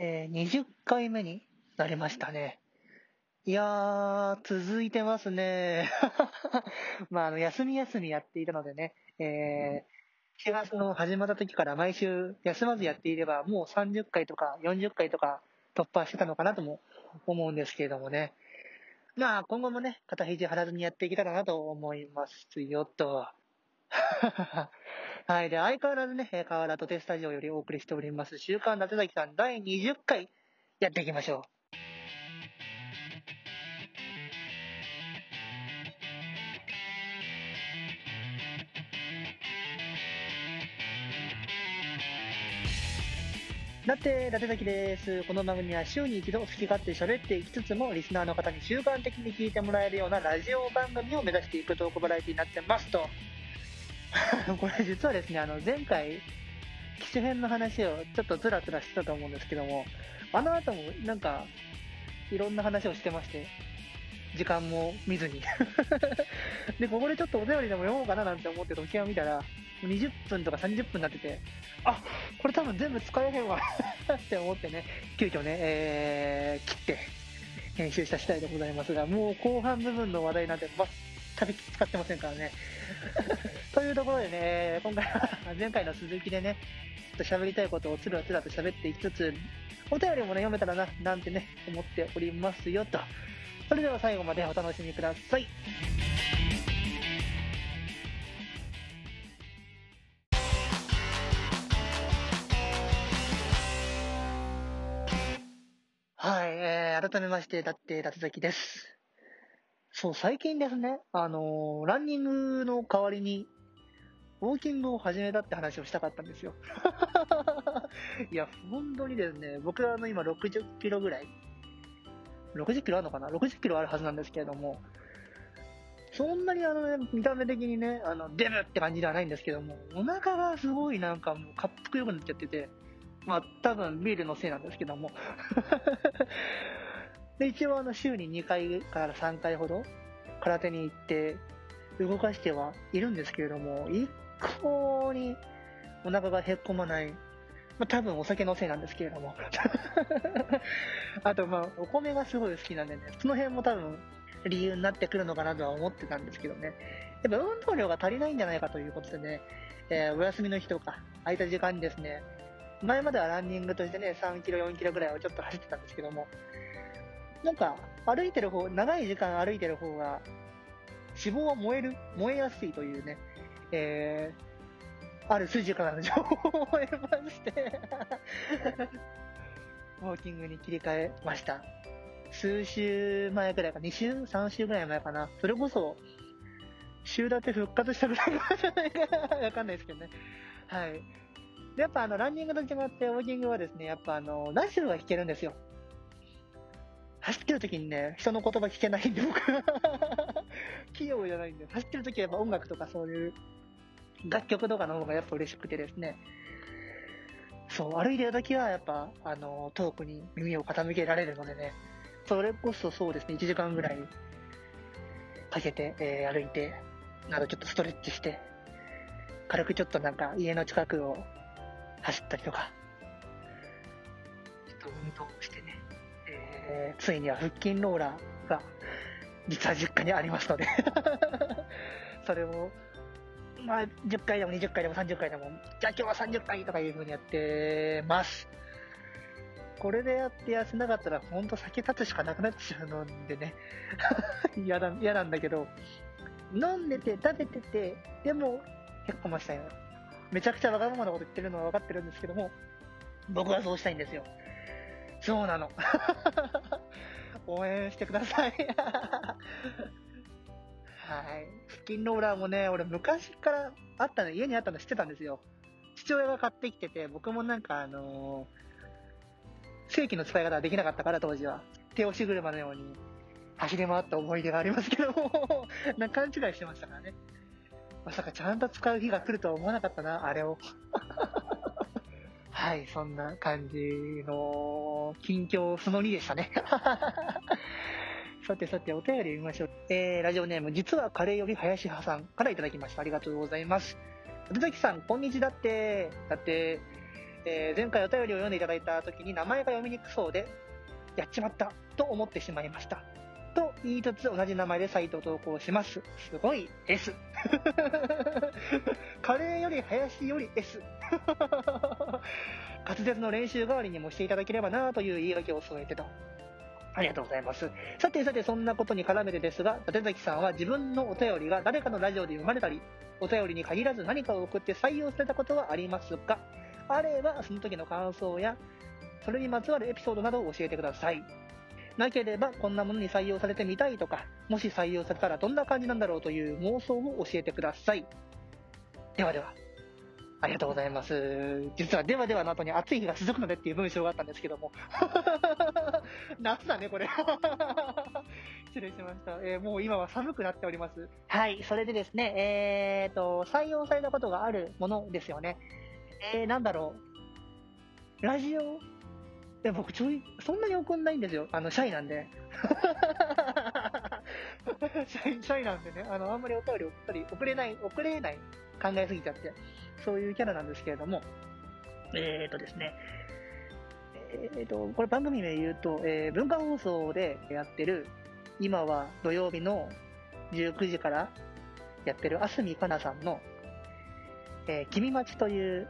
えー、20回目になりましたね。いやー、続いてますね。まあ、あの、休み休みやっていたのでね、えー、4月の始まった時から毎週休まずやっていれば、もう30回とか40回とか突破してたのかなとも思うんですけれどもね。まあ、今後もね、肩肘張らずにやっていけたらなと思いますよ、と。はい。で、相変わらずね、河原とテスタジオよりお送りしております、週刊夏崎さん第20回やっていきましょう。だって、伊達崎です。この番組は週に一度好き勝手喋っていきつつも、リスナーの方に習慣的に聞いてもらえるようなラジオ番組を目指していくトークバラエティになってますと。これ実はですね、あの、前回、機種編の話をちょっとつらつらしてたと思うんですけども、あの後もなんか、いろんな話をしてまして、時間も見ずに で、ここでちょっとお便りでも読もうかななんて思って時計を見たら、20分とか30分になってて、あ、これ多分全部使えへんわ って思ってね、急遽ね、えー、切って編集した次第でございますが、もう後半部分の話題なんて全く使ってませんからね。というところでね、今回は 前回の続きでね、ちょっと喋りたいことをつらつらと喋っていきつつ、お便りもね、読めたらな、なんてね、思っておりますよと。それでは最後までお楽しみください。はい、えー、改めまして、だって、立崎です。そう、最近ですね、あのー、ランニングの代わりに、ウォーキングを始めたって話をしたかったんですよ。いや、本当にですね、僕はあの今60キロぐらい、60キロあるのかな ?60 キロあるはずなんですけれども、そんなにあのね、見た目的にね、あの、デブって感じではないんですけども、お腹がすごいなんかもう、滑腹よくなっちゃってて、まあ、多分ビールのせいなんですけども。で、一応あの週に2回から3回ほど空手に行って動かしてはいるんですけれども、一向にお腹がへっこまない。まあ多分お酒のせいなんですけれども。あとまあお米がすごい好きなんでね、その辺も多分理由になってくるのかなとは思ってたんですけどね。やっぱ運動量が足りないんじゃないかということでね、えー、お休みの日とか空いた時間にですね、前まではランニングとしてね、3キロ、4キロぐらいをちょっと走ってたんですけども、なんか、歩いてる方、長い時間歩いてる方が、脂肪は燃える、燃えやすいというね、えー、ある筋からの情報を得ましてウォーキングに切り替えました。数週前くらいか、2週 ?3 週ぐらい前かな。それこそ、週だけ復活したぐらいじゃないかな。わかんないですけどね。はい。で、やっぱあの、ランニングと違って、ウォーキングはですね、やっぱあの、ラッシュが弾けるんですよ。走ってる時にね、人の言葉聞けないんで、僕 器用じゃないんで、走ってる時はやっぱ音楽とかそういう楽曲とかの方がやっぱ嬉しくてですね、そう、歩いてる時はやっぱ、あの、遠くに耳を傾けられるのでね、それこそそうですね、1時間ぐらいかけて、えー、歩いて、などちょっとストレッチして、軽くちょっとなんか家の近くを走ったりとか、ちょっと運動してね、えー、ついには腹筋ローラーが実は実家にありますので。それを、まあ、10回でも20回でも30回でも、じゃあ今日は30回とかいう風にやってます。これでやって痩せなかったら、ほんと酒立つしかなくなっちゃうのでね。嫌だ、嫌なんだけど、飲んでて、食べてて、でも、結構ましたよ。めちゃくちゃわがままなこと言ってるのは分かってるんですけども、僕はそうしたいんですよ。そうなの。応援してください。はい。スキンローラーもね、俺昔からあったの、家にあったの知ってたんですよ。父親が買ってきてて、僕もなんかあのー、正規の使い方はできなかったから当時は。手押し車のように走り回った思い出がありますけども なんか勘違いしてましたからね。まさかちゃんと使う日が来るとは思わなかったな、あれを。はい、そんな感じの近況その2でしたね。さてさて、お便り読みましょう。えー、ラジオネーム、実はカレーより林派さんからいただきました。ありがとうございます。立崎さん、こんにちだって。だって、えー前回お便りを読んでいただいた時に名前が読みにくそうで、やっちまったと思ってしまいました。と言いつつ同じ名前でサイトを投稿します。すごい S。カレーより林より S。滑舌の練習代わりにもしていただければなという言い訳を添えてと。ありがとうございます。さてさて、そんなことに絡めてですが、立崎さんは自分のお便りが誰かのラジオで読まれたり、お便りに限らず何かを送って採用されたことはありますか？あれば、その時の感想や、それにまつわるエピソードなどを教えてください。なければ、こんなものに採用されてみたいとか、もし採用されたらどんな感じなんだろうという妄想を教えてください。ではでは。ありがとうございます。実は、ではではの後に暑い日が続くのでっていう文章があったんですけども。夏だね、これ。失礼しました。えーもう今は寒くなっております。はい、それでですね、えーと、採用されたことがあるものですよね。えー、なんだろう。ラジオ？で僕ちょい、そんなに送んないんですよ。あの、シャイなんで。シャイ、シャイなんでね、あの、あんまりお便り送ったり、送れない、送れない、考えすぎちゃって。そういうキャラなんですけれども、えーとですね、えーと、これ番組名言うと、えー文化放送でやってる、今は土曜日の19時からやってる、あすみかなさんの、えー君待ちという、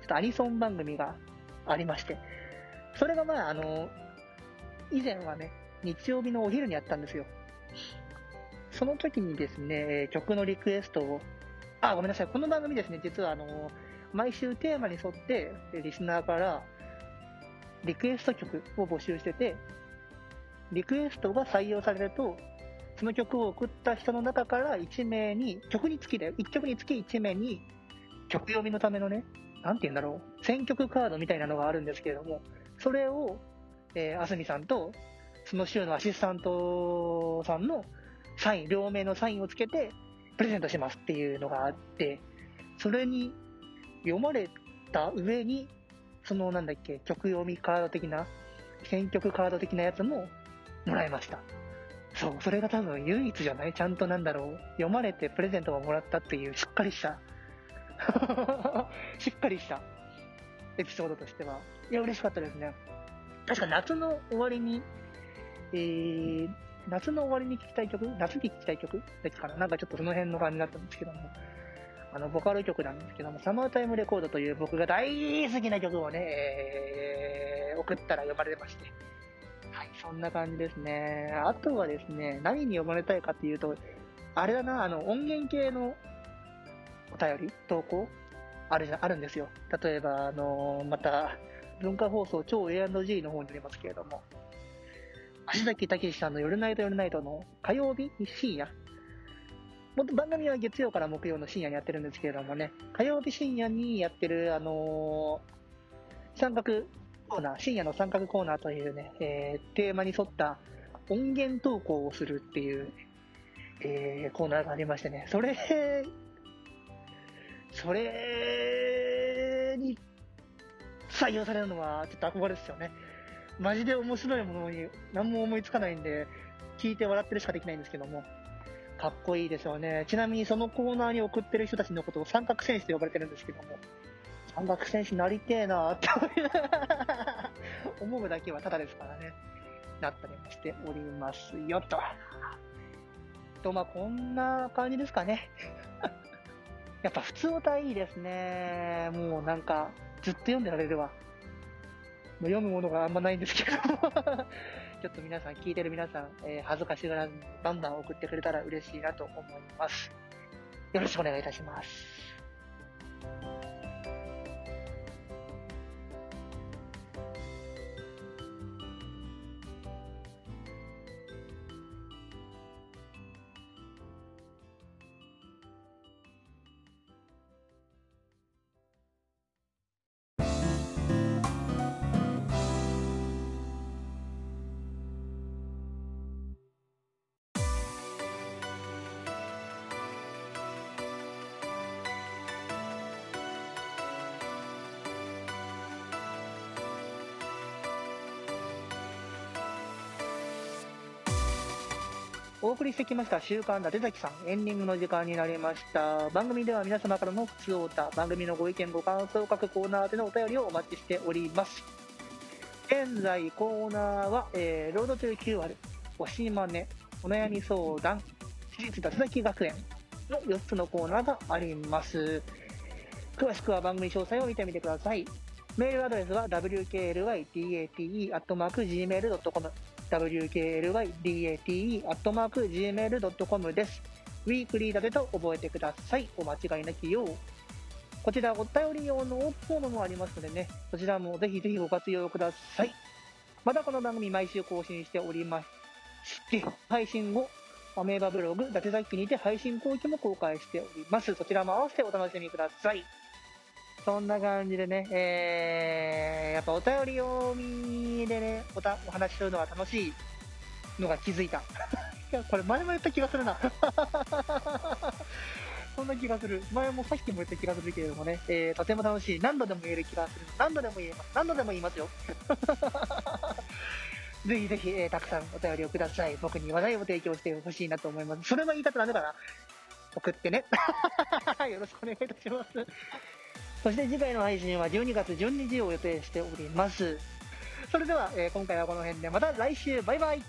ちょっとアニソン番組がありまして、それがまあ、あの、以前はね、日曜日のお昼にやったんですよ。その時にですね、えー曲のリクエストをあ、ごめんなさい。この番組ですね、実はあの、毎週テーマに沿って、リスナーからリクエスト曲を募集してて、リクエストが採用されると、その曲を送った人の中から1名に、曲につきで、1曲につき1名に、曲読みのためのね、なんて言うんだろう、選曲カードみたいなのがあるんですけれども、それを、えー、あすみさんと、その週のアシスタントさんのサイン、両名のサインをつけて、プレゼントしますっていうのがあって、それに読まれた上に、そのなんだっけ、曲読みカード的な、選曲カード的なやつももらいました。そう、それが多分唯一じゃない。ちゃんとなんだろう、読まれてプレゼントをもらったっていうしっかりした、しっかりした。エピソードとしては、いや、嬉しかったですね。確か夏の終わりに、えー、夏の終わりに聴きたい曲？夏に聴きたい曲？だっけかななんかちょっとその辺の感じだったんですけども、あの、ボカロ曲なんですけども、サマータイムレコードという僕が大好きな曲をね、えー送ったら読まれまして。はい、そんな感じですね。あとはですね、何に読まれたいかっていうと、あれだな、あの、音源系のお便り、投稿あるじゃ、あるんですよ。例えば、あのまた、文化放送超 A&G の方にありますけれども、足崎武さんの夜ナイト夜ナイトの火曜日深夜。もっと番組は月曜から木曜の深夜にやってるんですけれどもね、火曜日深夜にやってる、あのー三角コーナー、深夜の三角コーナーというね、えーテーマに沿った音源投稿をするっていう、えーコーナーがありましてね、それ、それに採用されるのはちょっと憧れですよね。マジで面白いものに何も思いつかないんで、聞いて笑ってるしかできないんですけども、かっこいいですよね。ちなみにそのコーナーに送ってる人たちのことを三角戦士と呼ばれてるんですけども、三角戦士なりてえなーって思いながら思うだけはただですからね、なったりもしておりますよと。と、まあこんな感じですかね。やっぱ普通の歌いいですね。もうなんか、ずっと読んでられるわ。ま読むものがあんまないんですけど ちょっと皆さん、聞いてる皆さん、えー恥ずかしがらずにバンバン送ってくれたら嬉しいなと思います。よろしくお願いいたします。お送りしてきました週刊伊達崎さん、エンディングの時間になりました。番組では皆様からの普通オータ、番組のご意見、ご感想、各コーナーでのお便りをお待ちしております。現在、コーナーは、えー、ロードトゥー9割、おしまね、お悩み相談、私立伊達崎学園の4つのコーナーがあります。詳しくは番組詳細を見てみてください。メールアドレスは wklydate.gmail.com wklydate.gmail.com です。ウィークリーだけと覚えてください。お間違いなきよう。こちらお便り用のオープンフォームもありますのでね、こちらもぜひぜひご活用ください。またこの番組毎週更新しておりまして、配信後、アメーバブログ、伊達崎にて配信後期も公開しております。そちらも合わせてお楽しみください。そんな感じでね、えー、やっぱお便り読みでね、おたお話しするのが楽しいのが気づいた。いや、これ前も言った気がするな。そんな気がする。前もさっきも言った気がするけれどもね、えー、とても楽しい。何度でも言える気がする。何度でも言えます。何度でも言いますよ。ぜひぜひ、えーたくさんお便りをください。僕に話題を提供してほしいなと思います。それは言い方なんだかな送ってね。よろしくお願いいたします。そして次回の配信は12月12日を予定しております。それでは、えー今回はこの辺で。また来週。バイバイ。